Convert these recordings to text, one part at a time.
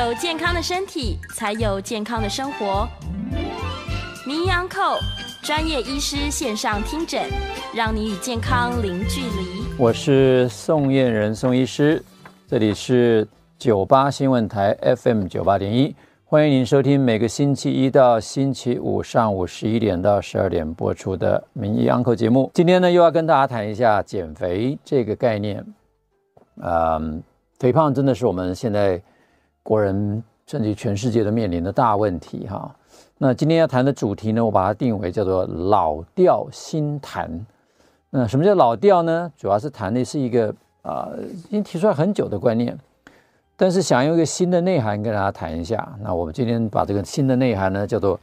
有健康的身体，才有健康的生活。名医安扣专业医师线上听诊，让你与健康零距离。我是宋彦仁宋医师，这里是九八新闻台 FM 九八点一，欢迎您收听每个星期一到星期五上午十一点到十二点播出的名医安扣节目。今天呢，又要跟大家谈一下减肥这个概念。嗯，肥胖真的是我们现在国人甚至全世界都面临的大问题哈。那今天要谈的主题呢，我把它定为叫做“老调新谈”。那什么叫老调呢？主要是谈的是一个啊、呃，已经提出来很久的观念，但是想用一个新的内涵跟大家谈一下。那我们今天把这个新的内涵呢，叫做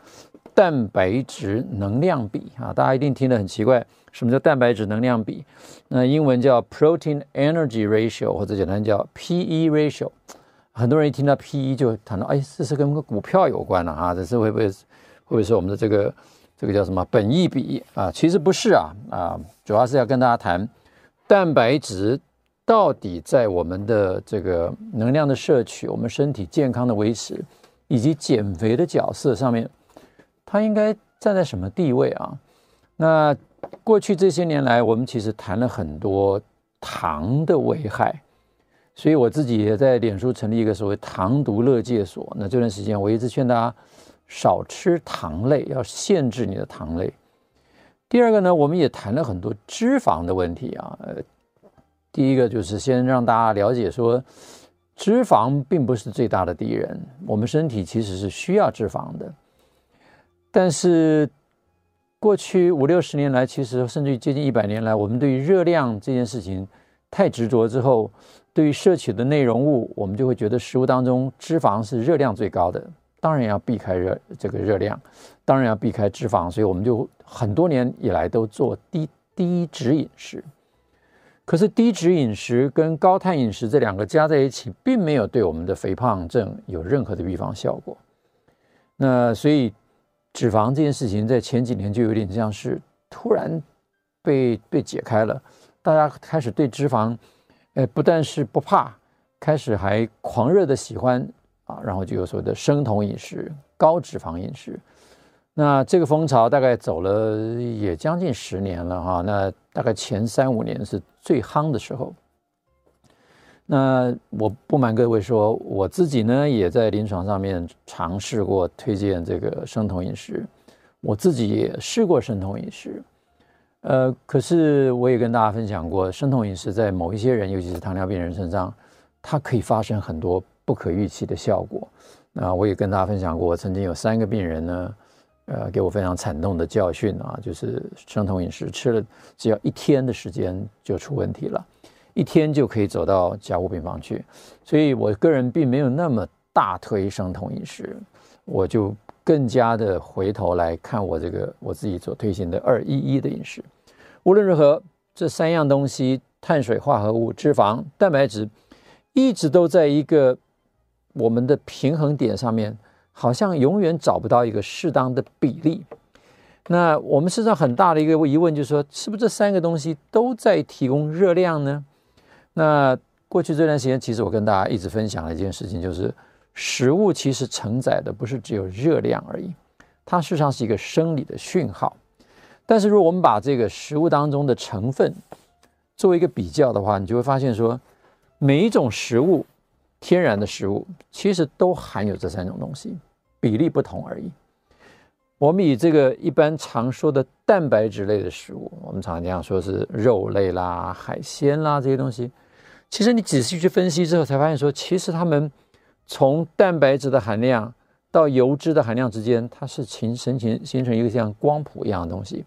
蛋白质能量比啊。大家一定听得很奇怪，什么叫蛋白质能量比？那英文叫 Protein Energy Ratio，或者简单叫 PE Ratio。很多人一听到 PE 就谈到，哎，这是跟个股票有关了啊，这是会不会会不会是我们的这个这个叫什么本益比啊？其实不是啊啊，主要是要跟大家谈蛋白质到底在我们的这个能量的摄取、我们身体健康的维持以及减肥的角色上面，它应该站在什么地位啊？那过去这些年来，我们其实谈了很多糖的危害，所以我自己也在脸书成立一个所谓“糖毒乐戒所”。那这段时间，我一直劝大家少吃糖类，要限制你的糖类。第二个呢，我们也谈了很多脂肪的问题啊。呃，第一个就是先让大家了解说，脂肪并不是最大的敌人，我们身体其实是需要脂肪的，但是。过去五六十年来，其实甚至于接近一百年来，我们对于热量这件事情太执着之后，对于摄取的内容物，我们就会觉得食物当中脂肪是热量最高的，当然要避开热这个热量，当然要避开脂肪，所以我们就很多年以来都做低低脂饮食。可是低脂饮食跟高碳饮食这两个加在一起，并没有对我们的肥胖症有任何的预防效果。那所以。脂肪这件事情在前几年就有点像是突然被被解开了，大家开始对脂肪，呃，不但是不怕，开始还狂热的喜欢啊，然后就有所谓的生酮饮食、高脂肪饮食。那这个风潮大概走了也将近十年了哈，那大概前三五年是最夯的时候。那我不瞒各位说，我自己呢也在临床上面尝试过推荐这个生酮饮食，我自己也试过生酮饮食，呃，可是我也跟大家分享过，生酮饮食在某一些人，尤其是糖尿病人身上，它可以发生很多不可预期的效果。那我也跟大家分享过，我曾经有三个病人呢，呃，给我非常惨痛的教训啊，就是生酮饮食吃了只要一天的时间就出问题了。一天就可以走到加护病房去，所以我个人并没有那么大推生酮饮食，我就更加的回头来看我这个我自己所推行的二一一的饮食。无论如何，这三样东西：碳水化合物、脂肪、蛋白质，一直都在一个我们的平衡点上面，好像永远找不到一个适当的比例。那我们身上很大的一个疑问就是说，是不是这三个东西都在提供热量呢？那过去这段时间，其实我跟大家一直分享的一件事情，就是食物其实承载的不是只有热量而已，它事实上是一个生理的讯号。但是如果我们把这个食物当中的成分作为一个比较的话，你就会发现说，每一种食物，天然的食物其实都含有这三种东西，比例不同而已。我们以这个一般常说的蛋白质类的食物，我们常常这样说是肉类啦、海鲜啦这些东西。其实你仔细去分析之后，才发现说，其实它们从蛋白质的含量到油脂的含量之间，它是形成形成一个像光谱一样的东西。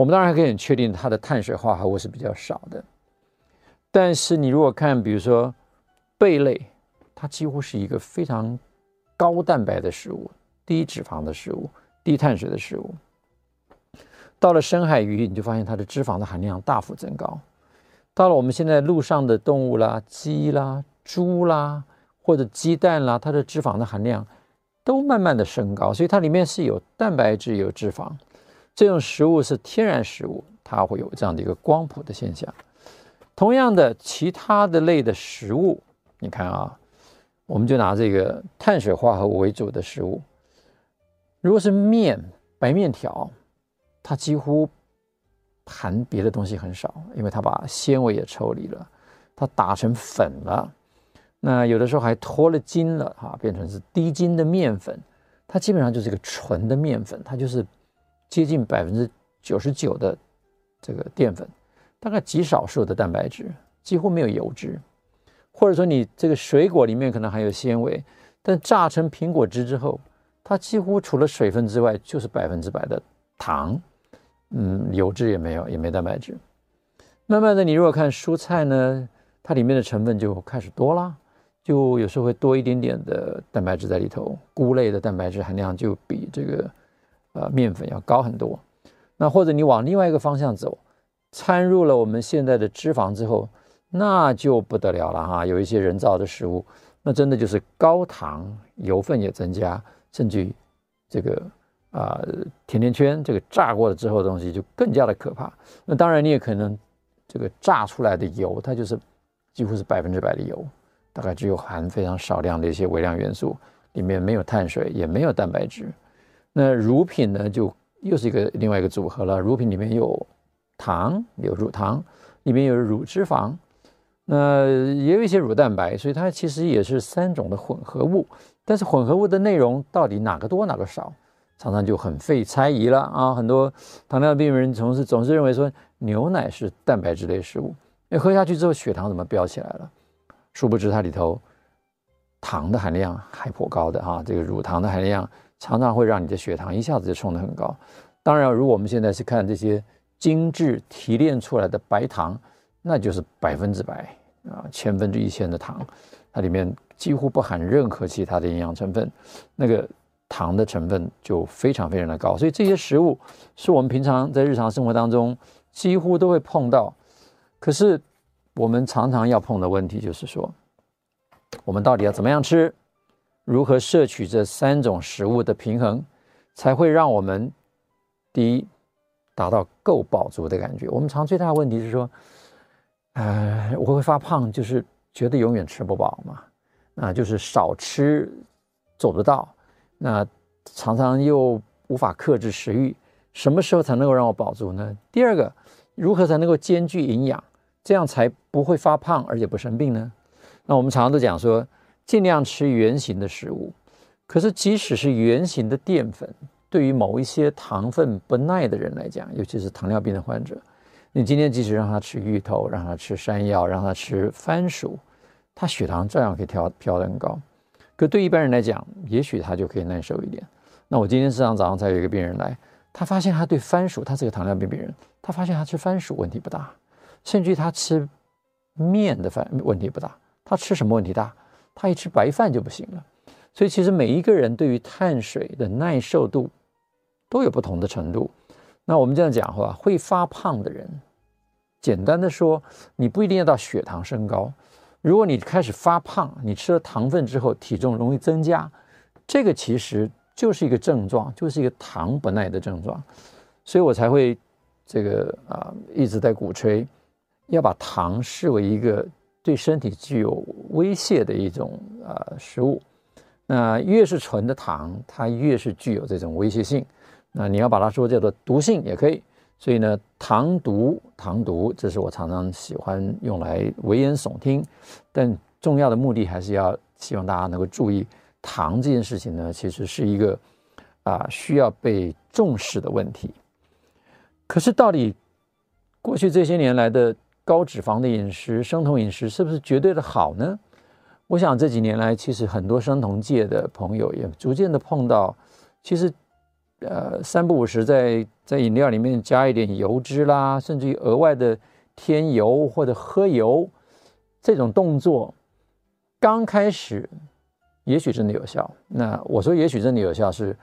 我们当然还可以很确定它的碳水化合物是比较少的。但是你如果看，比如说贝类，它几乎是一个非常高蛋白的食物，低脂肪的食物，低碳水的食物。到了深海鱼，你就发现它的脂肪的含量大幅增高。到了我们现在陆上的动物啦，鸡啦、猪啦，或者鸡蛋啦，它的脂肪的含量都慢慢的升高，所以它里面是有蛋白质、有脂肪。这种食物是天然食物，它会有这样的一个光谱的现象。同样的，其他的类的食物，你看啊，我们就拿这个碳水化合物为主的食物，如果是面、白面条，它几乎含别的东西很少，因为它把纤维也抽离了，它打成粉了，那有的时候还脱了筋了哈，变成是低筋的面粉，它基本上就是一个纯的面粉，它就是接近百分之九十九的这个淀粉，大概极少数的蛋白质，几乎没有油脂。或者说你这个水果里面可能还有纤维，但榨成苹果汁之后，它几乎除了水分之外就是百分之百的糖，嗯，油脂也没有，也没蛋白质。慢慢的，你如果看蔬菜呢，它里面的成分就开始多啦，就有时候会多一点点的蛋白质在里头，菇类的蛋白质含量就比这个呃面粉要高很多。那或者你往另外一个方向走，掺入了我们现在的脂肪之后。那就不得了了哈，有一些人造的食物，那真的就是高糖，油分也增加，甚至于这个啊、甜甜圈，这个炸过了之后的东西就更加的可怕。那当然你也可能这个炸出来的油，它就是几乎是百分之百的油，大概只有含非常少量的一些微量元素，里面没有碳水，也没有蛋白质。那乳品呢，就又是一个另外一个组合了，乳品里面有糖，有乳糖，里面有乳脂肪。那也有一些乳蛋白，所以它其实也是三种的混合物。但是混合物的内容到底哪个多哪个少，常常就很费猜疑了啊！很多糖尿病人总是总是认为说牛奶是蛋白质类食物，那喝下去之后血糖怎么飙起来了？殊不知它里头糖的含量还颇高的哈，这个乳糖的含量常常会让你的血糖一下子就冲得很高。当然，如果我们现在是看这些精致提炼出来的白糖，那就是百分之百。啊，千分之一千的糖，它里面几乎不含任何其他的营养成分，那个糖的成分就非常非常的高。所以这些食物是我们平常在日常生活当中几乎都会碰到，可是我们常常要碰的问题就是说，我们到底要怎么样吃，如何摄取这三种食物的平衡，才会让我们第一达到够饱足的感觉。我们常最大的问题是说。呃，我会发胖，就是觉得永远吃不饱嘛，那就是少吃做不到，那常常又无法克制食欲，什么时候才能够让我饱足呢？第二个，如何才能够兼具营养，这样才不会发胖而且不生病呢？那我们常常都讲说，尽量吃圆形的食物，可是即使是圆形的淀粉，对于某一些糖分不耐的人来讲，尤其是糖尿病的患者。你今天即使让他吃芋头，让他吃山药，让他吃番薯，他血糖照样可以调调得很高。可对一般人来讲，也许他就可以耐受一点。那我今天市场早上才有一个病人来，他发现他对番薯，他是个糖尿病病人，他发现他吃番薯问题不大，甚至于他吃面的饭问题不大，他吃什么问题大？他一吃白饭就不行了。所以其实每一个人对于碳水的耐受度都有不同的程度。那我们这样讲话，会发胖的人，简单的说，你不一定要到血糖升高。如果你开始发胖，你吃了糖分之后，体重容易增加，这个其实就是一个症状，就是一个糖不耐的症状。所以我才会这个啊一直在鼓吹，要把糖视为一个对身体具有威胁的一种啊食物。那越是纯的糖，它越是具有这种威胁性。那你要把它说叫做毒性也可以，所以呢，糖毒，糖毒，这是我常常喜欢用来危言耸听，但重要的目的还是要希望大家能够注意，糖这件事情呢，其实是一个啊需要被重视的问题。可是到底过去这些年来的高脂肪的饮食、生酮饮食是不是绝对的好呢？我想这几年来，其实很多生酮界的朋友也逐渐的碰到，其实。呃，三不五时在在饮料里面加一点油脂啦，甚至于额外的添油或者喝油，这种动作刚开始也许真的有效。那我说也许真的有效，是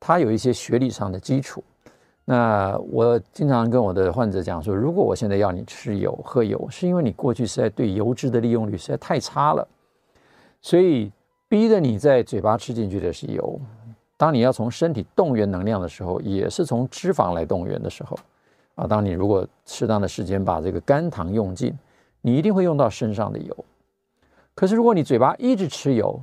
它有一些学理上的基础。那我经常跟我的患者讲说，如果我现在要你吃油喝油，是因为你过去实在对油脂的利用率实在太差了，所以逼着你在嘴巴吃进去的是油。当你要从身体动员能量的时候，也是从脂肪来动员的时候，啊，当你如果适当的时间把这个肝糖用尽，你一定会用到身上的油。可是如果你嘴巴一直吃油，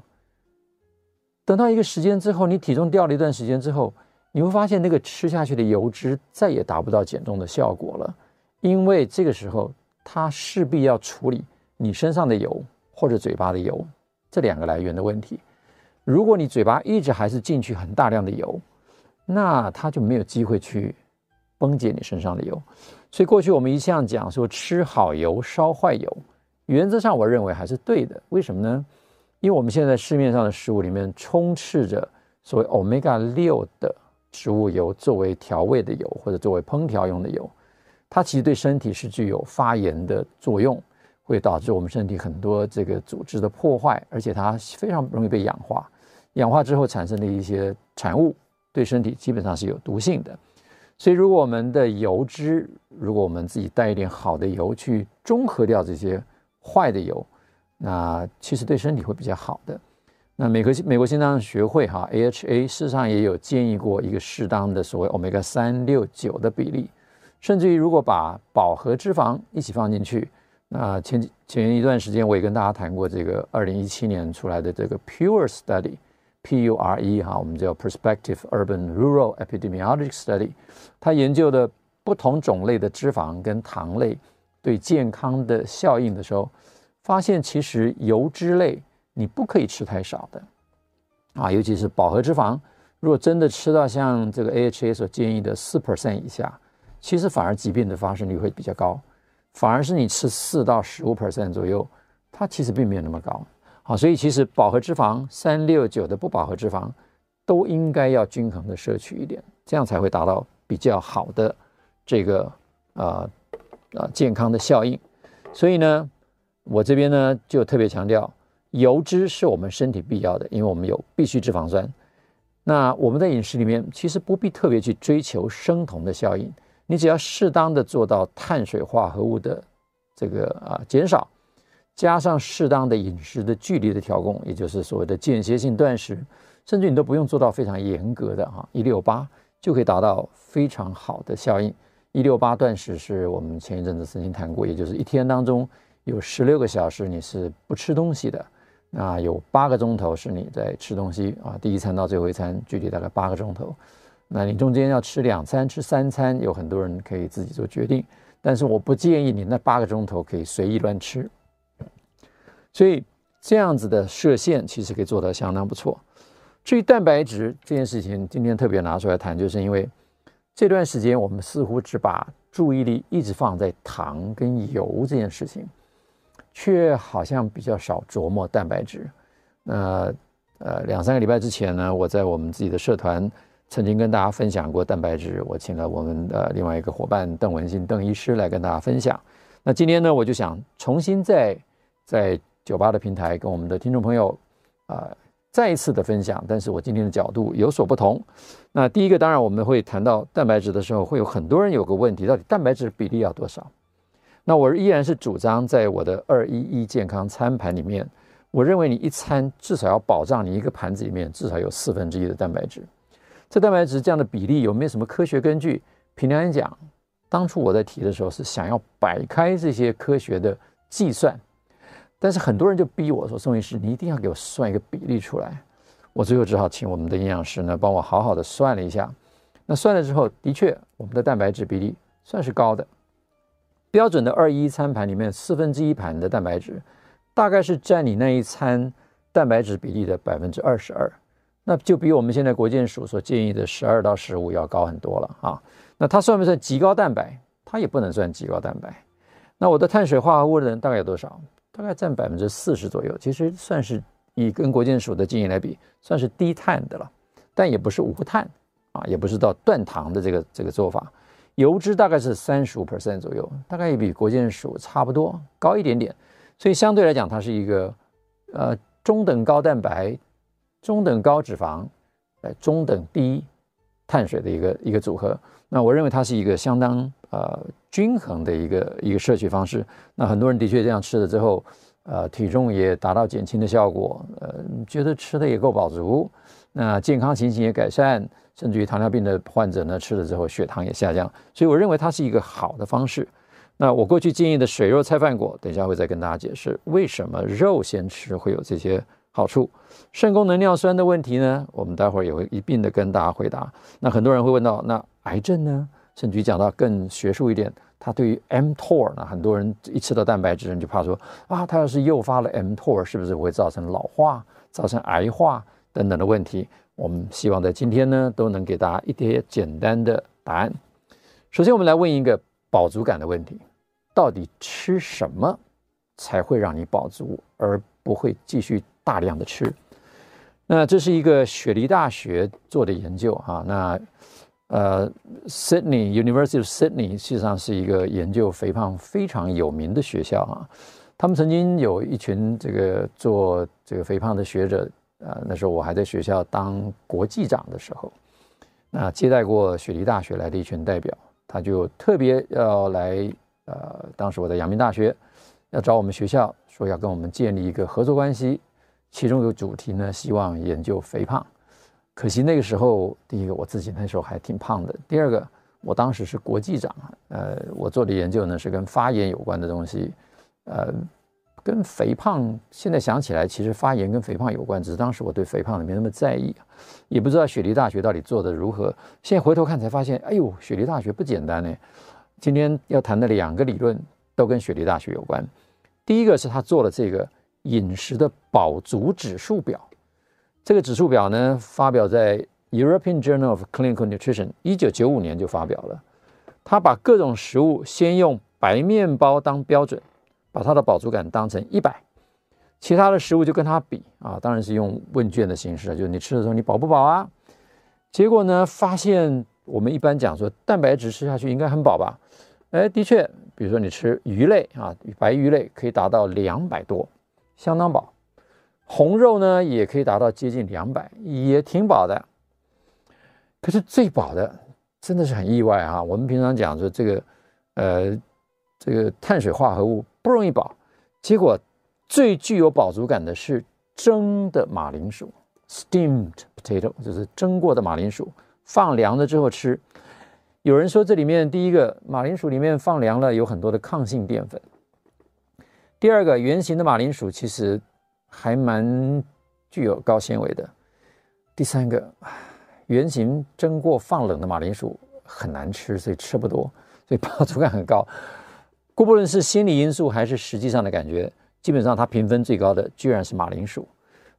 等到一个时间之后，你体重掉了一段时间之后，你会发现那个吃下去的油脂再也达不到减重的效果了，因为这个时候它势必要处理你身上的油或者嘴巴的油这两个来源的问题。如果你嘴巴一直还是进去很大量的油，那它就没有机会去分解你身上的油。所以过去我们一向讲说吃好油烧坏油，原则上我认为还是对的。为什么呢？因为我们现在市面上的食物里面充斥着所谓 Omega 六的植物油作为调味的油或者作为烹调用的油，它其实对身体是具有发炎的作用，会导致我们身体很多这个组织的破坏，而且它非常容易被氧化，氧化之后产生的一些产物对身体基本上是有毒性的。所以如果我们的油脂，如果我们自己带一点好的油去中和掉这些坏的油。那其实对身体会比较好的。那美国美国心脏学会哈 AHA 事实上也有建议过一个适当的所谓 Omega 三六九的比例，甚至于如果把饱和脂肪一起放进去，那前前一段时间我也跟大家谈过这个二零一七年出来的这个 Pure Study，P U R E 哈，我们叫 Perspective Urban Rural Epidemiologic Study，它研究的不同种类的脂肪跟糖类对健康的效应的时候。发现其实油脂类你不可以吃太少的，啊，尤其是饱和脂肪，如果真的吃到像这个 AHA 所建议的四 percent 以下，其实反而疾病的发生率会比较高，反而是你吃四到十五 percent 左右，它其实并没有那么高。好，所以其实饱和脂肪三六九的不饱和脂肪都应该要均衡的摄取一点，这样才会达到比较好的这个呃呃健康的效应。所以呢。我这边呢，就特别强调，油脂是我们身体必要的，因为我们有必需脂肪酸。那我们在饮食里面其实不必特别去追求生酮的效应，你只要适当的做到碳水化合物的这个啊减少，加上适当的饮食的距离的调控，也就是所谓的间歇性断食，甚至你都不用做到非常严格的哈一六八就可以达到非常好的效应。一六八断食是我们前一阵子曾经谈过，也就是一天当中。有十六个小时你是不吃东西的，那有八个钟头是你在吃东西啊，第一餐到最后一餐距离大概八个钟头，那你中间要吃两餐、吃三餐，有很多人可以自己做决定，但是我不建议你那八个钟头可以随意乱吃，所以这样子的设限其实可以做得相当不错。至于蛋白质这件事情，今天特别拿出来谈，就是因为这段时间我们似乎只把注意力一直放在糖跟油这件事情。却好像比较少琢磨蛋白质。那呃，两三个礼拜之前呢，我在我们自己的社团曾经跟大家分享过蛋白质。我请了我们的另外一个伙伴邓文新邓医师来跟大家分享。那今天呢，我就想重新在在酒吧的平台跟我们的听众朋友啊、再一次的分享。但是我今天的角度有所不同。那第一个，当然我们会谈到蛋白质的时候，会有很多人有个问题：到底蛋白质比例要多少？那我依然是主张，在我的二一一健康餐盘里面，我认为你一餐至少要保障你一个盘子里面至少有四分之一的蛋白质。这蛋白质这样的比例有没有什么科学根据？凭良心讲，当初我在提的时候是想要摆开这些科学的计算，但是很多人就逼我说：“宋医师，你一定要给我算一个比例出来。”我最后只好请我们的营养师呢帮我好好的算了一下。那算了之后，的确我们的蛋白质比例算是高的。标准的二一餐盘里面，四分之一盘的蛋白质，大概是占你那一餐蛋白质比例的百分之二十二，那就比我们现在国健署所建议的十二到十五要高很多了啊。那它算不算极高蛋白？它也不能算极高蛋白。那我的碳水化合物呢，大概有多少？大概占百分之四十左右，其实算是以跟国健署的建议来比，算是低碳的了，但也不是无碳啊，也不是到断糖的这个这个做法。油脂大概是三十五 percent 左右，大概也比国健署差不多高一点点，所以相对来讲，它是一个呃中等高蛋白、中等高脂肪、呃中等低碳水的一个一个组合。那我认为它是一个相当呃均衡的一个一个摄取方式。那很多人的确这样吃了之后，呃体重也达到减轻的效果，呃觉得吃的也够饱足，那健康情形也改善。甚至于糖尿病的患者呢，吃了之后血糖也下降，所以我认为它是一个好的方式。那我过去建议的水肉菜饭果，等一下会再跟大家解释为什么肉先吃会有这些好处。肾功能尿酸的问题呢，我们待会儿也会一并的跟大家回答。那很多人会问到，那癌症呢？甚至于讲到更学术一点，它对于 mTOR 呢，很多人一吃到蛋白质，人就怕说啊，它要是诱发了 mTOR，是不是会造成老化、造成癌化等等的问题？我们希望在今天呢，都能给大家一点简单的答案。首先，我们来问一个饱足感的问题：到底吃什么才会让你饱足，而不会继续大量的吃？那这是一个雪梨大学做的研究啊。那呃，Sydney University of Sydney 实际上是一个研究肥胖非常有名的学校啊。他们曾经有一群这个做这个肥胖的学者，呃，那时候我还在学校当国际长的时候，那接待过雪梨大学来的一群代表，他就特别要来，呃，当时我在阳明大学，要找我们学校说要跟我们建立一个合作关系。其中有主题呢，希望研究肥胖。可惜那个时候，第一个我自己那时候还挺胖的，第二个我当时是国际长，呃，我做的研究呢是跟发炎有关的东西，呃，跟肥胖现在想起来，其实发炎跟肥胖有关，只是当时我对肥胖没那么在意，也不知道雪梨大学到底做的如何。现在回头看才发现，哎呦，雪梨大学不简单呢。今天要谈的两个理论都跟雪梨大学有关，第一个是他做了这个。饮食的饱足指数表，这个指数表呢，发表在 European Journal of Clinical Nutrition，一九九五年就发表了。他把各种食物先用白面包当标准，把它的饱足感当成一百，其他的食物就跟它比啊，当然是用问卷的形式，就是你吃的时候你饱不饱啊？结果呢，发现我们一般讲说蛋白质吃下去应该很饱吧？哎，的确，比如说你吃鱼类啊，白鱼类可以达到两百多。相当饱，红肉呢也可以达到接近两百，也挺饱的。可是最饱的真的是很意外啊！我们平常讲说这个，呃，这个碳水化合物不容易饱，结果最具有饱足感的是蒸的马铃薯 （steamed potato），就是蒸过的马铃薯，放凉了之后吃。有人说这里面第一个马铃薯里面放凉了，有很多的抗性淀粉。第二个圆形的马铃薯其实还蛮具有高纤维的。第三个，圆形蒸过放冷的马铃薯很难吃，所以吃不多，所以饱足感很高。不论是心理因素还是实际上的感觉，基本上它评分最高的居然是马铃薯。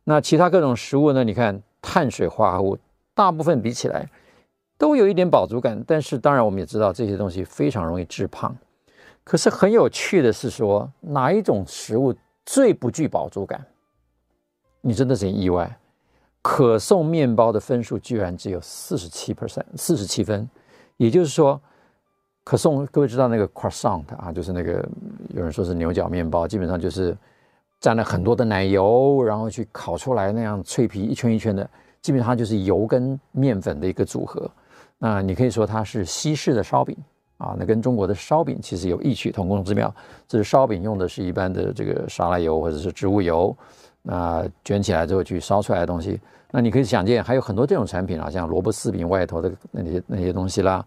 那其他各种食物呢？你看碳水化合物，大部分比起来都有一点饱足感，但是当然我们也知道这些东西非常容易致胖。可是很有趣的是说，哪一种食物最不具饱足感？你真的是意外。可颂面包的分数居然只有四十七 percent，四十七分。也就是说，可颂各位知道那个 croissant 啊，就是那个有人说是牛角面包，基本上就是沾了很多的奶油，然后去烤出来那样脆皮一圈一圈的，基本上就是油跟面粉的一个组合。那你可以说它是西式的烧饼。啊，那跟中国的烧饼其实有异曲同工之妙。这是烧饼用的是一般的这个沙拉油或者是植物油，那卷起来之后去烧出来的东西。那你可以想见，还有很多这种产品啊，像萝卜丝饼外头的那些那些东西啦，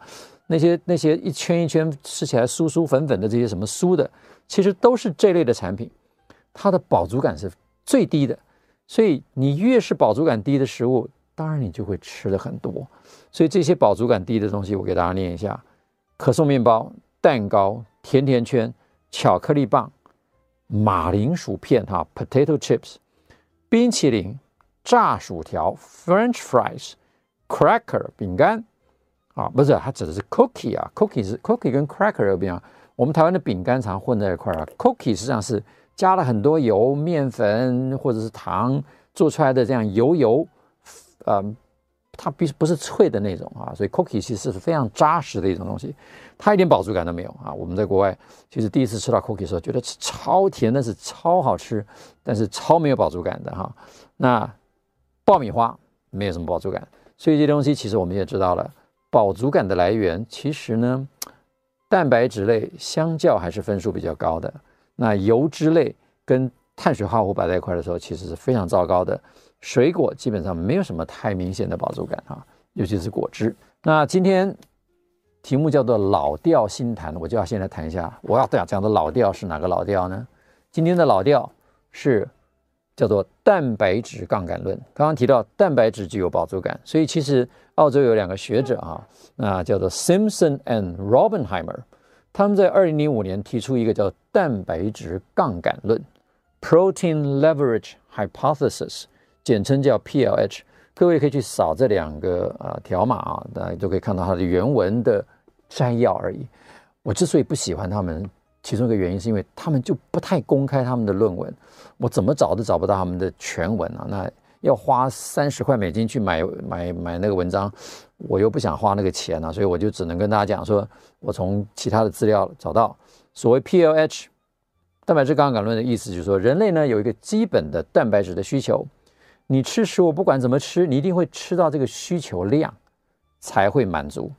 那些那些一圈一圈吃起来酥酥粉粉的这些什么酥的，其实都是这类的产品，它的饱足感是最低的。所以你越是饱足感低的食物，当然你就会吃的很多。所以这些饱足感低的东西，我给大家念一下。可颂面包、蛋糕、甜甜圈、巧克力棒、马铃薯片哈 （potato chips）、冰淇淋、炸薯条 （French fries）、cracker 饼干啊，不是，它指的是 cookie 啊，cookie 是 cookie 跟 cracker 有不一样。我们台湾的饼干常混在一块儿啊，cookie 实际上是加了很多油、面粉或者是糖做出来的这样油油，呃。它不不是脆的那种啊，所以 cookie 其实是非常扎实的一种东西，它一点饱足感都没有啊。我们在国外其实第一次吃到 cookie 的时候，觉得超甜，但是超好吃，但是超没有饱足感的哈。那爆米花没有什么饱足感，所以这些东西其实我们也知道了，饱足感的来源其实呢，蛋白质类相较还是分数比较高的，那油脂类跟碳水化合物摆在一块的时候，其实是非常糟糕的。水果基本上没有什么太明显的饱足感啊，尤其是果汁。那今天题目叫做老调新谈，我就要先来谈一下，我要讲讲的老调是哪个老调呢？今天的老调是叫做蛋白质杠杆论。刚刚提到蛋白质具有饱足感，所以其实澳洲有两个学者啊，那叫做 Simpson and Robbenheimer，他们在二零零五年提出一个叫蛋白质杠杆论 （Protein Leverage Hypothesis），简称叫 PLH。各位可以去扫这两个呃条码啊，大家都可以看到它的原文的摘要而已。我之所以不喜欢他们，其中一个原因是因为他们就不太公开他们的论文，我怎么找都找不到他们的全文啊。那要花三十块美金去买买买那个文章，我又不想花那个钱啊，所以我就只能跟大家讲说，我从其他的资料找到所谓 PLH 蛋白质杠杆论的意思，就是说人类呢有一个基本的蛋白质的需求，你吃食物不管怎么吃，你一定会吃到这个需求量才会满足。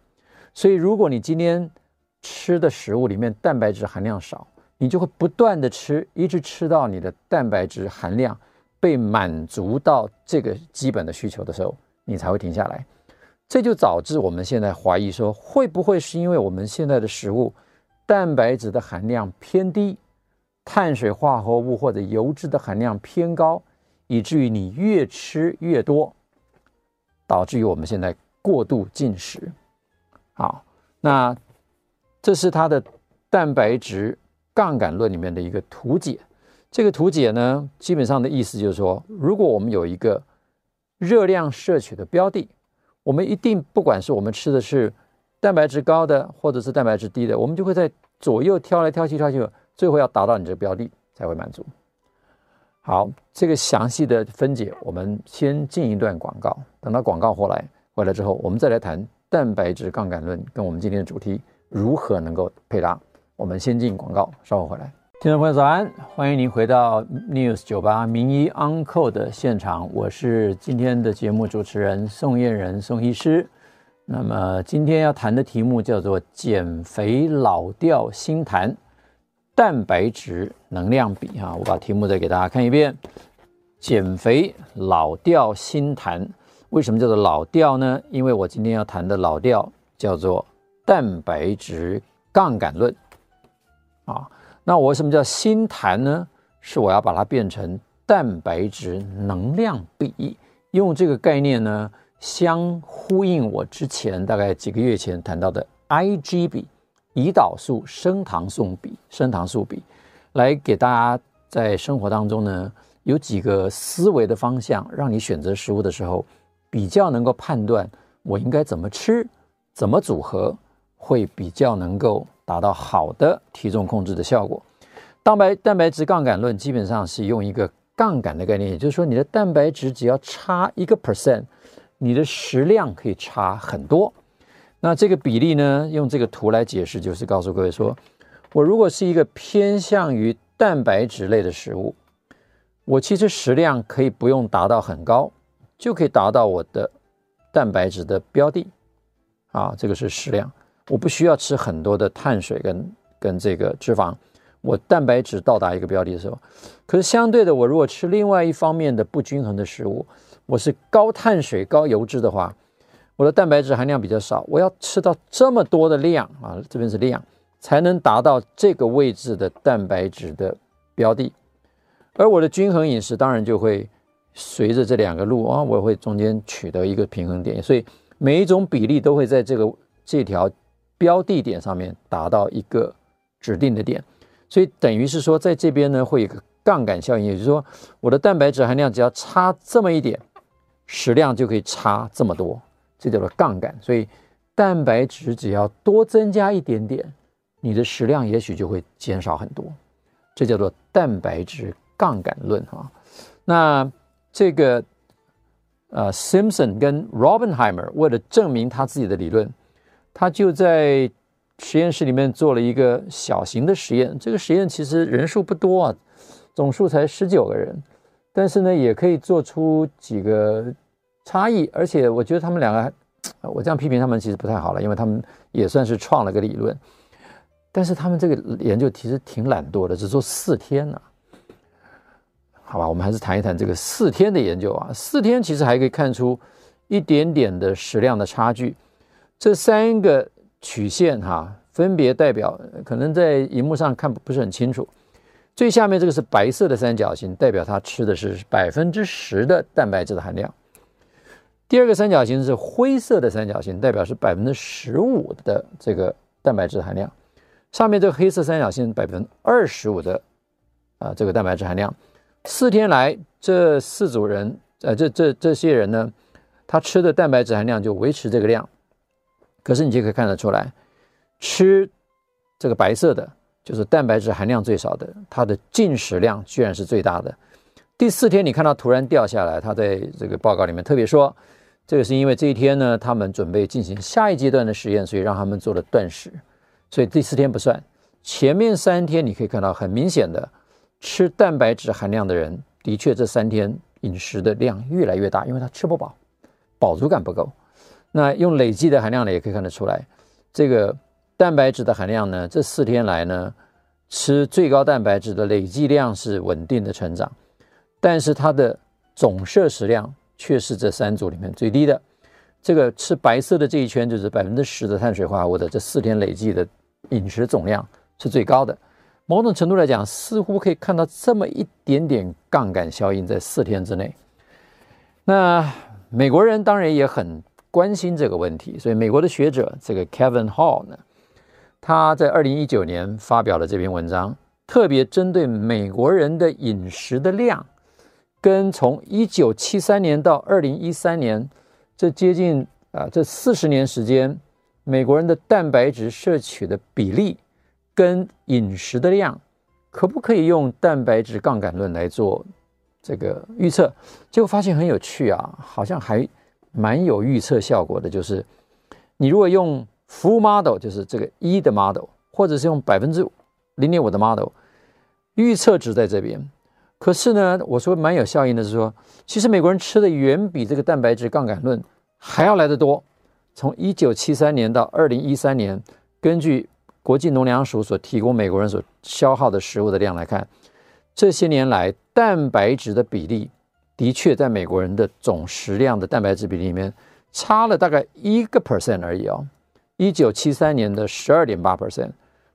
所以如果你今天吃的食物里面蛋白质含量少，你就会不断的吃，一直吃到你的蛋白质含量被满足到这个基本的需求的时候，你才会停下来。这就导致我们现在怀疑说，会不会是因为我们现在的食物蛋白质的含量偏低，碳水化合物或者油脂的含量偏高，以至于你越吃越多，导致于我们现在过度进食。好，那。这是它的蛋白质杠杆论里面的一个图解。这个图解呢，基本上的意思就是说，如果我们有一个热量摄取的标的，我们一定不管是我们吃的是蛋白质高的，或者是蛋白质低的，我们就会在左右挑来挑去挑去，最后要达到你这个标的才会满足。好，这个详细的分解，我们先进一段广告，等到广告回来回来之后，我们再来谈蛋白质杠杆论跟我们今天的主题。如何能够配搭？我们先进广告，稍后回来。听众朋友早安，欢迎您回到 News 九八名医 Uncle 的现场，我是今天的节目主持人宋燕人宋医师。那么今天要谈的题目叫做减肥老调新谈，蛋白质能量比啊，我把题目再给大家看一遍。减肥老调新谈，为什么叫做老调呢？因为我今天要谈的老调叫做。蛋白质杠杆论啊，那我为什么叫新谈呢？是我要把它变成蛋白质能量比，用这个概念呢，相呼应我之前大概几个月前谈到的 Ig 比，胰岛素升糖素比，升糖素比，来给大家在生活当中呢，有几个思维的方向，让你选择食物的时候比较能够判断我应该怎么吃，怎么组合。会比较能够达到好的体重控制的效果。蛋白蛋白质杠杆论基本上是用一个杠杆的概念，也就是说，你的蛋白质只要差一个 percent，你的食量可以差很多。那这个比例呢，用这个图来解释，就是告诉各位说，我如果是一个偏向于蛋白质类的食物，我其实食量可以不用达到很高，就可以达到我的蛋白质的标的。啊，这个是食量。我不需要吃很多的碳水跟跟这个脂肪，我蛋白质到达一个标的的时候，可是相对的，我如果吃另外一方面的不均衡的食物，我是高碳水高油脂的话，我的蛋白质含量比较少，我要吃到这么多的量啊，这边是量，才能达到这个位置的蛋白质的标的，而我的均衡饮食当然就会随着这两个路啊，我会中间取得一个平衡点，所以每一种比例都会在这个这条。标的点上面达到一个指定的点，所以等于是说，在这边呢会有一个杠杆效应，也就是说，我的蛋白质含量只要差这么一点，食量就可以差这么多，这叫做杠杆。所以蛋白质只要多增加一点点，你的食量也许就会减少很多，这叫做蛋白质杠杆论哈。那这个呃，Simpson 跟 Robbenheimer 为了证明他自己的理论。他就在实验室里面做了一个小型的实验，这个实验其实人数不多啊，总数才十九个人，但是呢，也可以做出几个差异，而且我觉得他们两个，我这样批评他们其实不太好了，因为他们也算是创了个理论，但是他们这个研究其实挺懒惰的，只做四天呢、好吧，我们还是谈一谈这个四天的研究啊，四天其实还可以看出一点点的食量的差距。这三个曲线哈，分别代表可能在荧幕上看不是很清楚。最下面这个是白色的三角形，代表它吃的是百分之十的蛋白质的含量。第二个三角形是灰色的三角形，代表是百分之十五的这个蛋白质含量。上面这个黑色三角形百分之二十五的啊这个蛋白质含量。四天来，这四组人，呃，这这这些人呢，他吃的蛋白质含量就维持这个量。可是你就可以看得出来，吃这个白色的，就是蛋白质含量最少的，它的进食量居然是最大的。第四天你看到突然掉下来，他在这个报告里面特别说。这个是因为这一天呢，他们准备进行下一阶段的实验，所以让他们做了断食，所以第四天不算。前面三天你可以看到很明显的，吃蛋白质含量的人，的确这三天饮食的量越来越大，因为他吃不饱，饱足感不够。那用累计的含量呢，也可以看得出来，这个蛋白质的含量呢，这四天来呢，吃最高蛋白质的累计量是稳定的成长，但是它的总摄食量。却是这三组里面最低的。这个吃白色的这一圈就是百分之十的碳水化合物的这四天累计的饮食总量是最高的。某种程度来讲，似乎可以看到这么一点点杠杆效应在四天之内。那美国人当然也很关心这个问题，所以美国的学者这个 Kevin Hall 呢，他在二零一九年发表了这篇文章，特别针对美国人的饮食的量。跟从一九七三年到二零一三年，这接近啊这四十年时间，美国人的蛋白质摄取的比例跟饮食的量，可不可以用蛋白质杠杆论来做这个预测？结果发现很有趣啊，好像还蛮有预测效果的。就是你如果用 full model，就是这个一的 model，或者是用百分之零点五的 model，预测值在这边。可是呢，我说蛮有效应的是说，其实美国人吃的远比这个蛋白质杠杆论还要来得多。从一九七三年到二零一三年，根据国际农粮署所提供美国人所消耗的食物的量来看，这些年来蛋白质的比例的确在美国人的总食量的蛋白质比例里面差了大概一个 percent 而已哦。一九七三年的十二点八 percent。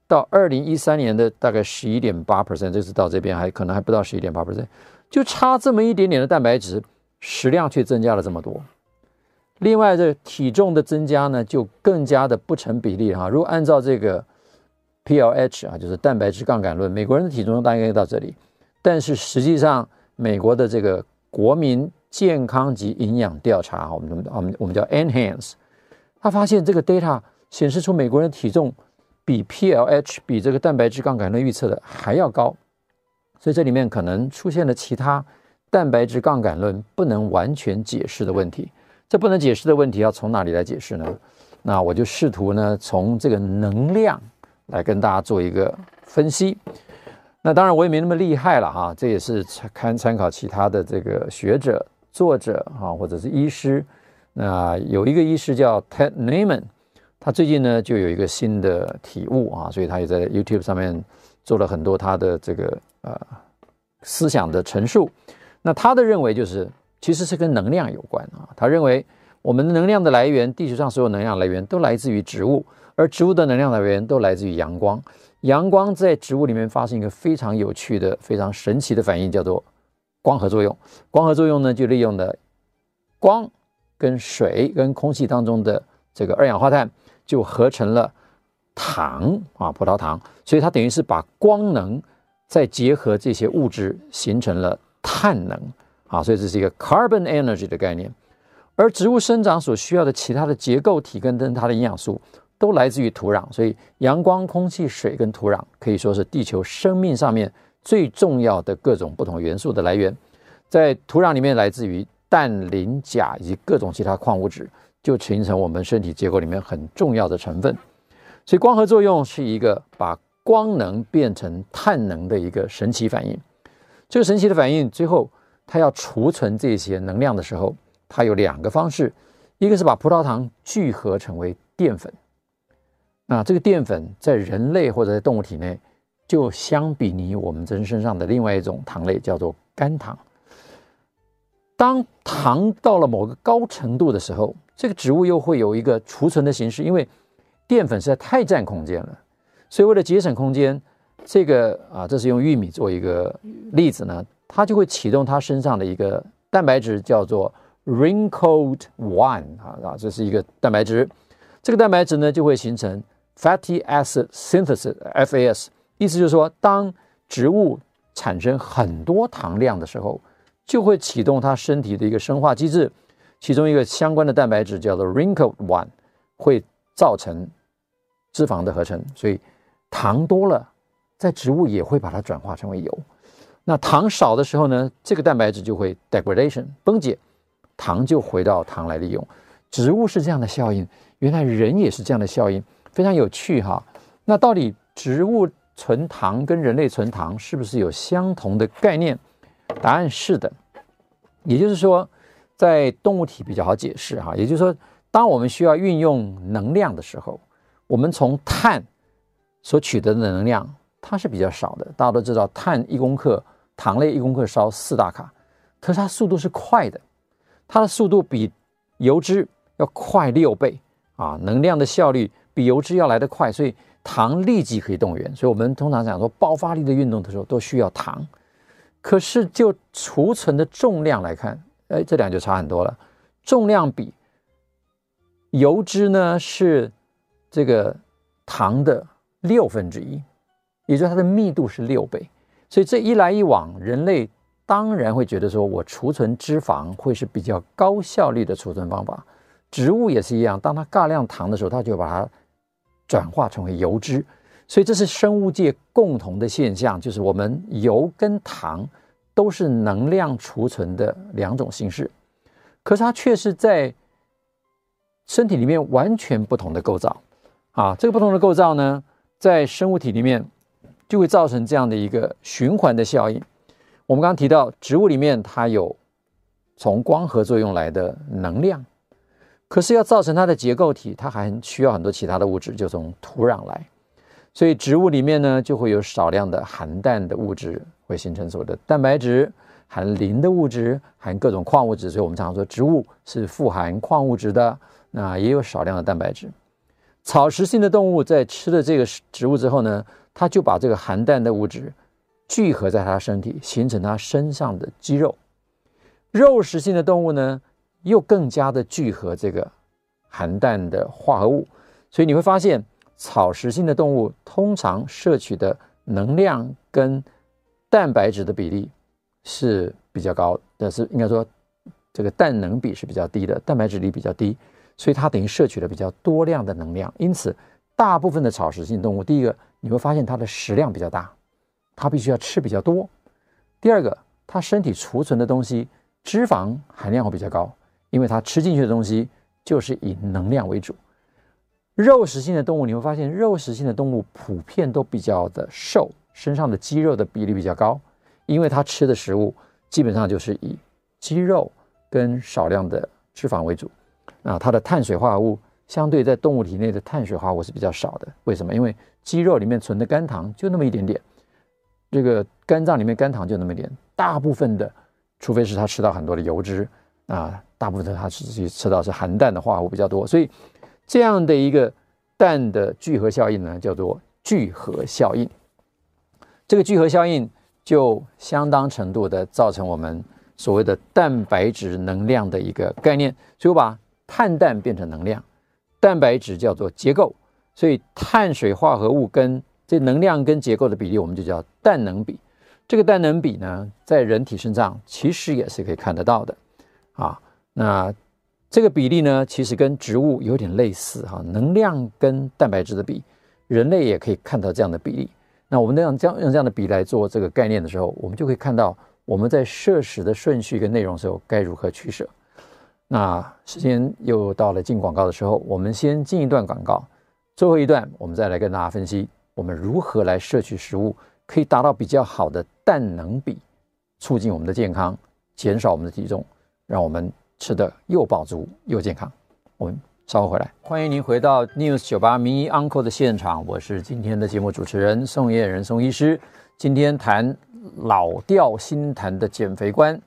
到二零一三年的大概十一点八 percent，这次到这边还可能还不到十一点八 percent，就差这么一点点的蛋白质，食量却增加了这么多。另外，这体重的增加呢，就更加的不成比例哈。如果按照这个 PLH 啊，就是蛋白质杠杆论，美国人的体重大概到这里，但是实际上美国的这个国民健康及营养调查，我们我们我们叫 Enhance，他发现这个 data 显示出美国人的体重。比 PLH 比这个蛋白质杠杆论预测的还要高，所以这里面可能出现了其他蛋白质杠杆论不能完全解释的问题。这不能解释的问题要从哪里来解释呢？那我就试图呢从这个能量来跟大家做一个分析。那当然我也没那么厉害了哈，这也是参参考其他的这个学者、作者啊，或者是医师。那有一个医师叫 Ted Naiman。他最近呢就有一个新的体悟啊，所以他也在 YouTube 上面做了很多他的这个呃思想的陈述。那他的认为就是，其实是跟能量有关啊。他认为我们能量的来源，地球上所有能量来源都来自于植物，而植物的能量来源都来自于阳光。阳光在植物里面发生一个非常有趣的、非常神奇的反应，叫做光合作用。光合作用呢，就利用了光跟水跟空气当中的这个二氧化碳。就合成了糖啊，葡萄糖，所以它等于是把光能再结合这些物质，形成了碳能啊，所以这是一个 carbon energy 的概念。而植物生长所需要的其他的结构体跟它的营养素，都来自于土壤。所以阳光、空气、水跟土壤可以说是地球生命上面最重要的各种不同元素的来源。在土壤里面，来自于氮、磷、钾以及各种其他矿物质。就形成我们身体结构里面很重要的成分，所以光合作用是一个把光能变成碳能的一个神奇反应。这个神奇的反应，最后它要储存这些能量的时候，它有两个方式，一个是把葡萄糖聚合成为淀粉。那这个淀粉在人类或者在动物体内，就相比拟我们人身上的另外一种糖类，叫做肝糖。当糖到了某个高程度的时候，这个植物又会有一个储存的形式，因为淀粉实在太占空间了，所以为了节省空间，这个啊，这是用玉米做一个例子呢，它就会启动它身上的一个蛋白质，叫做 wrinkled one 啊啊，这是一个蛋白质。这个蛋白质呢，就会形成 fatty acid synthesis（FAS），意思就是说，当植物产生很多糖量的时候，就会启动它身体的一个生化机制，其中一个相关的蛋白质叫做 wrinkled one，会造成脂肪的合成。所以糖多了，在植物也会把它转化成为油。那糖少的时候呢，这个蛋白质就会 degradation 崩解，糖就回到糖来利用。植物是这样的效应，原来人也是这样的效应，非常有趣哈。那到底植物存糖跟人类存糖是不是有相同的概念？答案是的。也就是说，在动物体比较好解释哈。也就是说，当我们需要运用能量的时候，我们从碳所取得的能量它是比较少的。大家都知道，碳一公克，糖类一公克烧四大卡，可是它速度是快的，它的速度比油脂要快六倍啊，能量的效率比油脂要来得快，所以。糖立即可以动员，所以我们通常讲说爆发力的运动的时候都需要糖。可是就储存的重量来看，哎，这两就差很多了。重量比油脂呢是这个糖的六分之一，也就是它的密度是六倍。所以这一来一往，人类当然会觉得说我储存脂肪会是比较高效率的储存方法。植物也是一样，当它大量糖的时候，它就把它。转化成为油脂，所以这是生物界共同的现象，就是我们油跟糖都是能量储存的两种形式，可是它却是在身体里面完全不同的构造啊！这个不同的构造呢，在生物体里面就会造成这样的一个循环的效应。我们刚刚提到，植物里面它有从光合作用来的能量。可是要造成它的结构体，它还需要很多其他的物质，就从土壤来。所以植物里面呢，就会有少量的含氮的物质，会形成所谓的蛋白质；含磷的物质，含各种矿物质。所以我们常说植物是富含矿物质的。那也有少量的蛋白质。草食性的动物在吃了这个植物之后呢，它就把这个含氮的物质聚合在它身体，形成它身上的肌肉。肉食性的动物呢，又更加的聚合这个含氮的化合物，所以你会发现草食性的动物通常摄取的能量跟蛋白质的比例是比较高，但是应该说这个氮能比是比较低的，蛋白质比比较低，所以它等于摄取了比较多量的能量。因此，大部分的草食性动物，第一个你会发现它的食量比较大，它必须要吃比较多；第二个，它身体储存的东西脂肪含量会比较高。因为它吃进去的东西就是以能量为主，肉食性的动物你会发现，肉食性的动物普遍都比较的瘦，身上的肌肉的比例比较高，因为它吃的食物基本上就是以肌肉跟少量的脂肪为主，啊，它的碳水化合物相对在动物体内的碳水化合物是比较少的。为什么？因为肌肉里面存的肝糖就那么一点点，这个肝脏里面肝糖就那么一点，大部分的，除非是它吃到很多的油脂啊。大部分它实际吃到是含氮的化合物比较多，所以这样的一个氮的聚合效应呢，叫做聚合效应。这个聚合效应就相当程度的造成我们所谓的蛋白质能量的一个概念。所以我把碳氮变成能量，蛋白质叫做结构，所以碳水化合物跟这能量跟结构的比例，我们就叫氮能比。这个氮能比呢，在人体身上其实也是可以看得到的啊。那这个比例呢，其实跟植物有点类似哈，能量跟蛋白质的比，人类也可以看到这样的比例。那我们那样这样用这样的比来做这个概念的时候，我们就可以看到我们在摄食的顺序跟内容时候该如何取舍。那时间又到了进广告的时候，我们先进一段广告，最后一段我们再来跟大家分析我们如何来摄取食物，可以达到比较好的氮能比，促进我们的健康，减少我们的体重，让我们。吃的又饱足又健康，我们稍后回来。欢迎您回到 News 九八名医 Uncle 的现场，我是今天的节目主持人宋晏仁宋医师。今天谈老调新谈的减肥观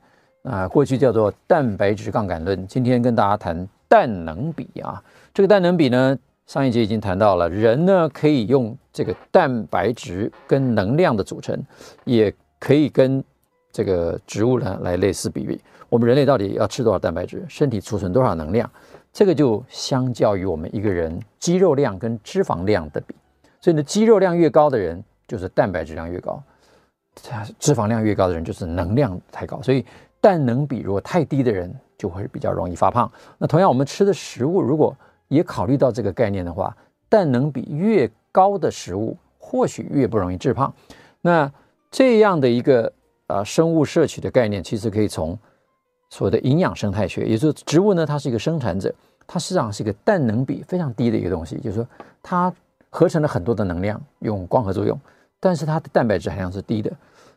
啊，过去叫做蛋白质杠杆论，今天跟大家谈氮能比啊。这个氮能比呢，上一节已经谈到了，人呢可以用这个蛋白质跟能量的组成，也可以跟这个植物呢来类似比比。我们人类到底要吃多少蛋白质，身体储存多少能量？这个就相较于我们一个人肌肉量跟脂肪量的比。所以呢，肌肉量越高的人，就是蛋白质量越高；脂肪量越高的人，就是能量太高。所以蛋能比如果太低的人，就会比较容易发胖。那同样，我们吃的食物如果也考虑到这个概念的话，蛋能比越高的食物或许越不容易致胖。那这样的一个啊生物摄取的概念，其实可以从所谓的营养生态学，也就是植物呢，它是一个生产者，它实际上是一个蛋能比非常低的一个东西，就是说它合成了很多的能量，用光合作用，但是它的蛋白质含量是低的。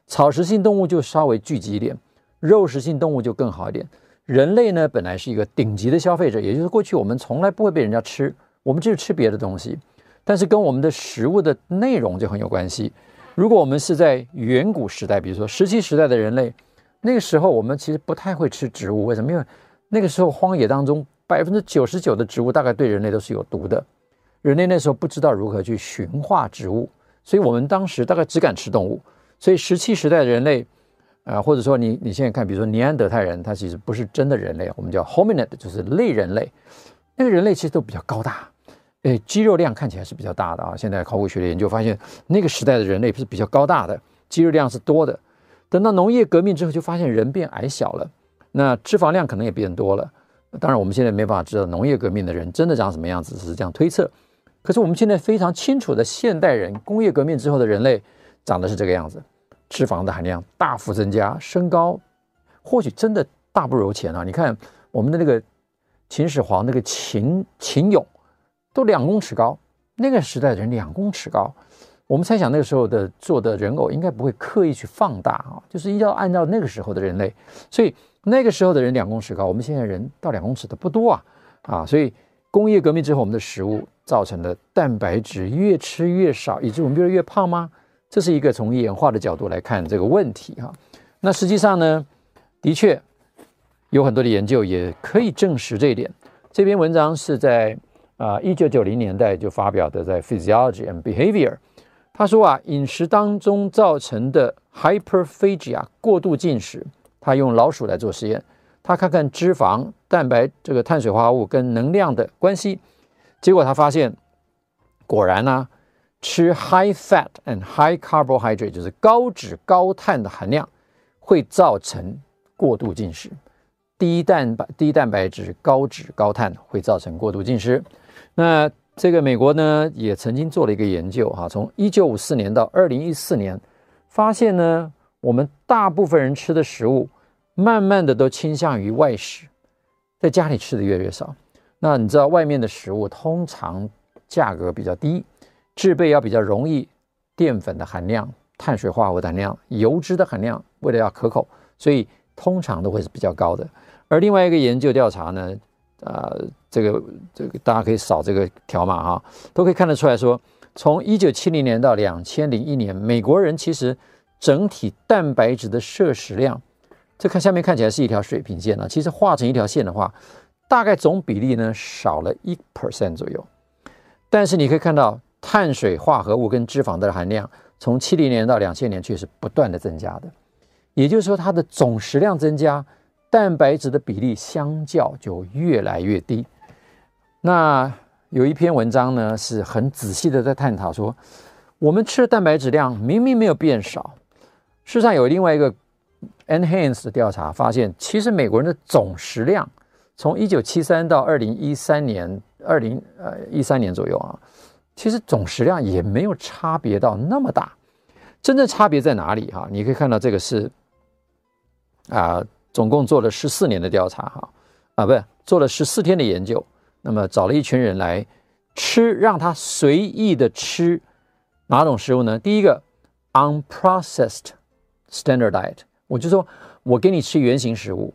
草食性动物就稍微聚集一点，肉食性动物就更好一点。人类呢，本来是一个顶级的消费者，也就是过去我们从来不会被人家吃，我们就是吃别的东西。但是跟我们的食物的内容就很有关系。如果我们是在远古时代，比如说石器时代的人类，那个时候我们其实不太会吃植物，为什么？因为那个时候荒野当中百分之九十九的植物大概对人类都是有毒的，人类那时候不知道如何去驯化植物，所以我们当时大概只敢吃动物。所以石器时代的人类。啊，或者说你你现在看，比如说尼安德泰人，他其实不是真的人类，我们叫 hominid，就是类人类。那个人类其实都比较高大，诶，肌肉量看起来是比较大的啊。现在考古学的研究发现，那个时代的人类是比较高大的，肌肉量是多的。等到农业革命之后，就发现人变矮小了，那脂肪量可能也变多了。当然，我们现在没办法知道农业革命的人真的长什么样子，只是这样推测。可是我们现在非常清楚的，现代人工业革命之后的人类长得是这个样子。脂肪的含量大幅增加，身高或许真的大不如前啊！你看我们的那个秦始皇那个秦秦俑都两公尺高，那个时代的人两公尺高，我们猜想那个时候的做的人偶应该不会刻意去放大啊，就是要按照那个时候的人类，所以那个时候的人两公尺高，我们现在人到两公尺的不多啊啊！所以工业革命之后，我们的食物造成的蛋白质越吃越少，以致我们越来越胖吗？这是一个从演化的角度来看这个问题哈，那实际上呢，的确有很多的研究也可以证实这一点。这篇文章是在啊一九九零年代就发表的，在 Physiology and Behavior。他说啊，饮食当中造成的 hyperphagia 过度进食，他用老鼠来做实验，他看看脂肪、蛋白这个碳水化合物跟能量的关系，结果他发现果然呢、吃 high fat and high carbohydrate 就是高脂高碳的含量，会造成过度进食。低蛋白低蛋白质高脂高碳会造成过度进食。那这个美国呢也曾经做了一个研究哈，从一九五四年到二零一四年，发现呢我们大部分人吃的食物，慢慢的都倾向于外食，在家里吃的越来越少。那你知道外面的食物通常价格比较低。制备要比较容易，淀粉的含量、碳水化合物的含量、油脂的含量，为了要可口，所以通常都会是比较高的。而另外一个研究调查呢，呃，这个这个大家可以扫这个条码哈，都可以看得出来说，从一九七零年到两千零一年，美国人其实整体蛋白质的摄食量，这看下面看起来是一条水平线啊，其实画成一条线的话，大概总比例呢少了一 percent 左右，但是你可以看到。碳水化合物跟脂肪的含量，从七零年到两千年却是不断的增加的，也就是说，它的总食量增加，蛋白质的比例相较就越来越低。那有一篇文章呢，是很仔细的在探讨说，我们吃的蛋白质量明明没有变少，事实上有另外一个 enhance 的调查发现，其实美国人的总食量从一九七三到二零一三年，二零呃一三年左右啊。其实总食量也没有差别到那么大，真正差别在哪里哈？你可以看到这个是啊，总共做了十四年的调查哈，啊，不是做了十四天的研究，那么找了一群人来吃，让他随意的吃哪种食物呢？第一个 unprocessed standard diet，我就说我给你吃原型食物，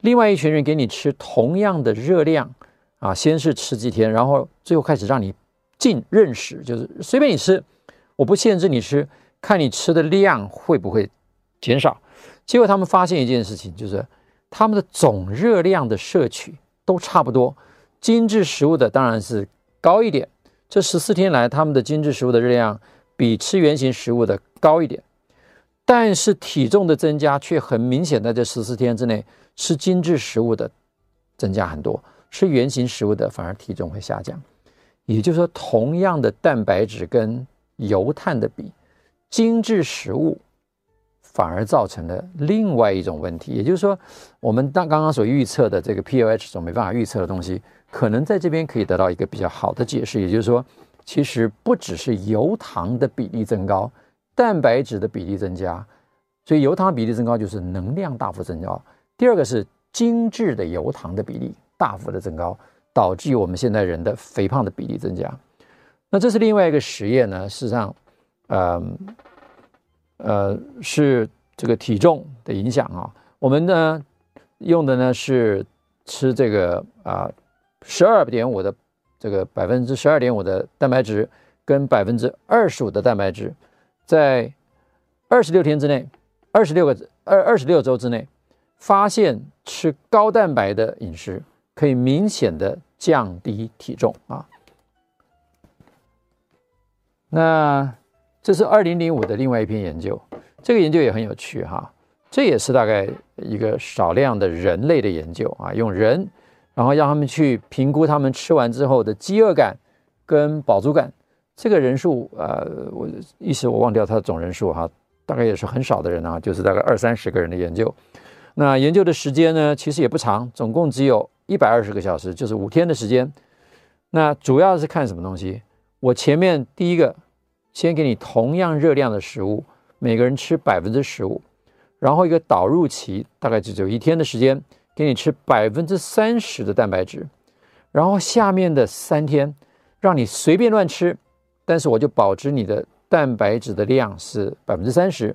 另外一群人给你吃同样的热量啊，先是吃几天，然后最后开始让你。进认识就是随便你吃，我不限制你吃，看你吃的量会不会减少。结果他们发现一件事情，就是他们的总热量的摄取都差不多。精致食物的当然是高一点。这十四天来，他们的精致食物的热量比吃原型食物的高一点，但是体重的增加却很明显，在这十四天之内，吃精致食物的增加很多，吃原型食物的反而体重会下降。也就是说，同样的蛋白质跟油碳的比，精致食物反而造成了另外一种问题。也就是说，我们当刚刚所预测的这个 POH 所没办法预测的东西。可能在这边可以得到一个比较好的解释，也就是说，其实不只是油糖的比例增高，蛋白质的比例增加，所以油糖比例增高就是能量大幅增高。第二个是精致的油糖的比例大幅的增高，导致我们现在人的肥胖的比例增加。那这是另外一个实验呢，事实上，呃，呃，是这个体重的影响啊。我们呢用的呢是吃这个啊。十二点五的这个百分之十二点五的蛋白质跟百分之二十五的蛋白质，在二十六天之内，二十六个二二十六周之内，发现吃高蛋白的饮食可以明显的降低体重啊。那这是二零零五的另外一篇研究，这个研究也很有趣哈，这也是大概一个少量的人类的研究啊，用人。然后让他们去评估他们吃完之后的饥饿感跟饱足感，这个人数呃，我一时我忘掉他的总人数哈，大概也是很少的人啊，就是大概二三十个人的研究。那研究的时间呢，其实也不长，总共只有一百二十个小时，就是五天的时间。那主要是看什么东西？我前面第一个先给你同样热量的食物，每个人吃百分之十五，然后一个导入期，大概就只有一天的时间。给你吃百分之三十的蛋白质，然后下面的三天让你随便乱吃，但是我就保持你的蛋白质的量是百分之三十，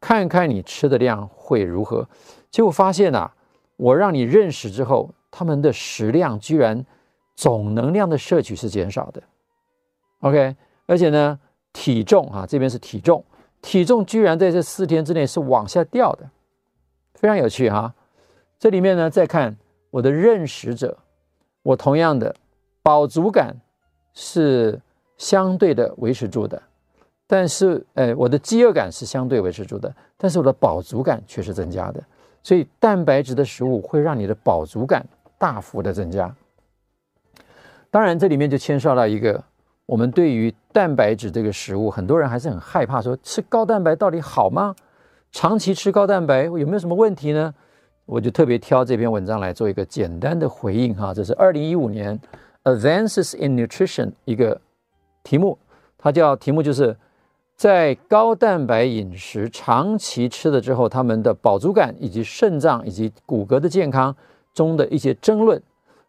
看看你吃的量会如何。结果发现啊，我让你认识之后，他们的食量居然总能量的摄取是减少的。OK，而且呢，体重啊，这边是体重，体重居然在这四天之内是往下掉的，非常有趣哈。这里面呢，再看我的认识者，我同样的饱足感是相对的维持住的，但是，哎，我的饥饿感是相对维持住的，但是我的饱足感却是增加的。所以，蛋白质的食物会让你的饱足感大幅的增加。当然，这里面就牵涉到一个，我们对于蛋白质这个食物，很多人还是很害怕，说吃高蛋白到底好吗？长期吃高蛋白有没有什么问题呢？我就特别挑这篇文章来做一个简单的回应哈，这是二零一五年 Advances in Nutrition 一个题目，它叫题目就是在高蛋白饮食长期吃了之后，他们的饱足感以及肾脏以及骨骼的健康中的一些争论。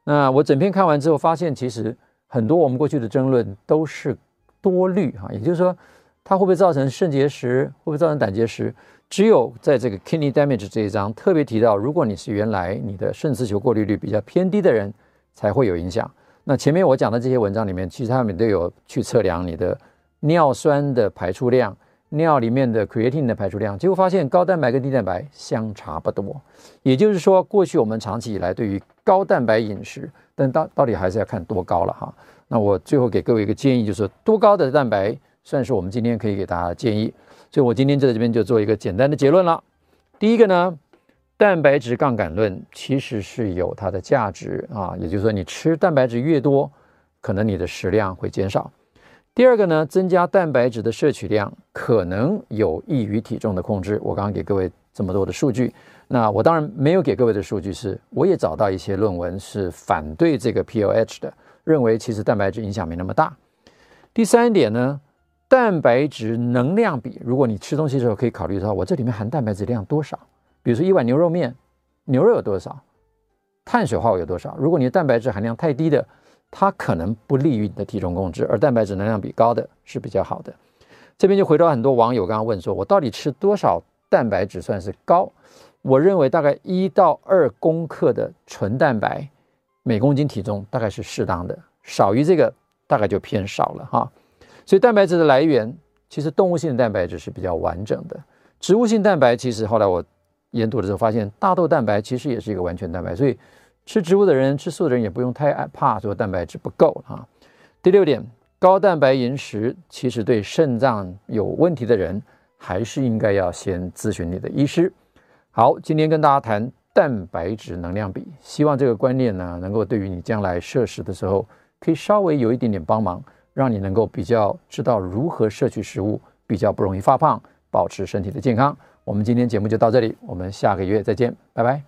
那我整篇看完之后，发现其实很多我们过去的争论都是多虑哈，也就是说，它会不会造成肾结石，会不会造成胆结石？只有在这个 kidney damage 这一章特别提到，如果你是原来你的肾丝球过滤率比较偏低的人，才会有影响。那前面我讲的这些文章里面，其实他们都有去测量你的尿酸的排出量、尿里面的 creatine 的排出量，结果发现高蛋白跟低蛋白相差不多。也就是说，过去我们长期以来对于高蛋白饮食，但到到底还是要看多高了哈。那我最后给各位一个建议，就是多高的蛋白算是我们今天可以给大家的建议。所以我今天在这边就做一个简单的结论了。第一个呢，蛋白质杠杆论其实是有它的价值啊，也就是说你吃蛋白质越多，可能你的食量会减少。第二个呢，增加蛋白质的摄取量可能有益于体重的控制。我刚刚给各位这么多的数据，那我当然没有给各位的数据是，我也找到一些论文是反对这个 PLH 的，认为其实蛋白质影响没那么大。第三点呢，蛋白质能量比，如果你吃东西的时候可以考虑到，我这里面含蛋白质量多少？比如说一碗牛肉面，牛肉有多少？碳水化合物有多少？如果你的蛋白质含量太低的，它可能不利于你的体重控制，而蛋白质能量比高的是比较好的。这边就回到很多网友刚刚问说，我到底吃多少蛋白质算是高？我认为大概一到二公克的纯蛋白每公斤体重大概是适当的，少于这个大概就偏少了哈。所以蛋白质的来源，其实动物性的蛋白质是比较完整的。植物性蛋白其实后来我研读的时候发现，大豆蛋白其实也是一个完全蛋白。所以吃植物的人、吃素的人也不用太怕说蛋白质不够啊。第六点，高蛋白饮食其实对肾脏有问题的人，还是应该要先咨询你的医师。好，今天跟大家谈蛋白质能量比，希望这个观念呢，能够对于你将来摄食的时候，可以稍微有一点点帮忙，让你能够比较知道如何摄取食物，比较不容易发胖，保持身体的健康。我们今天节目就到这里，我们下个月再见，拜拜。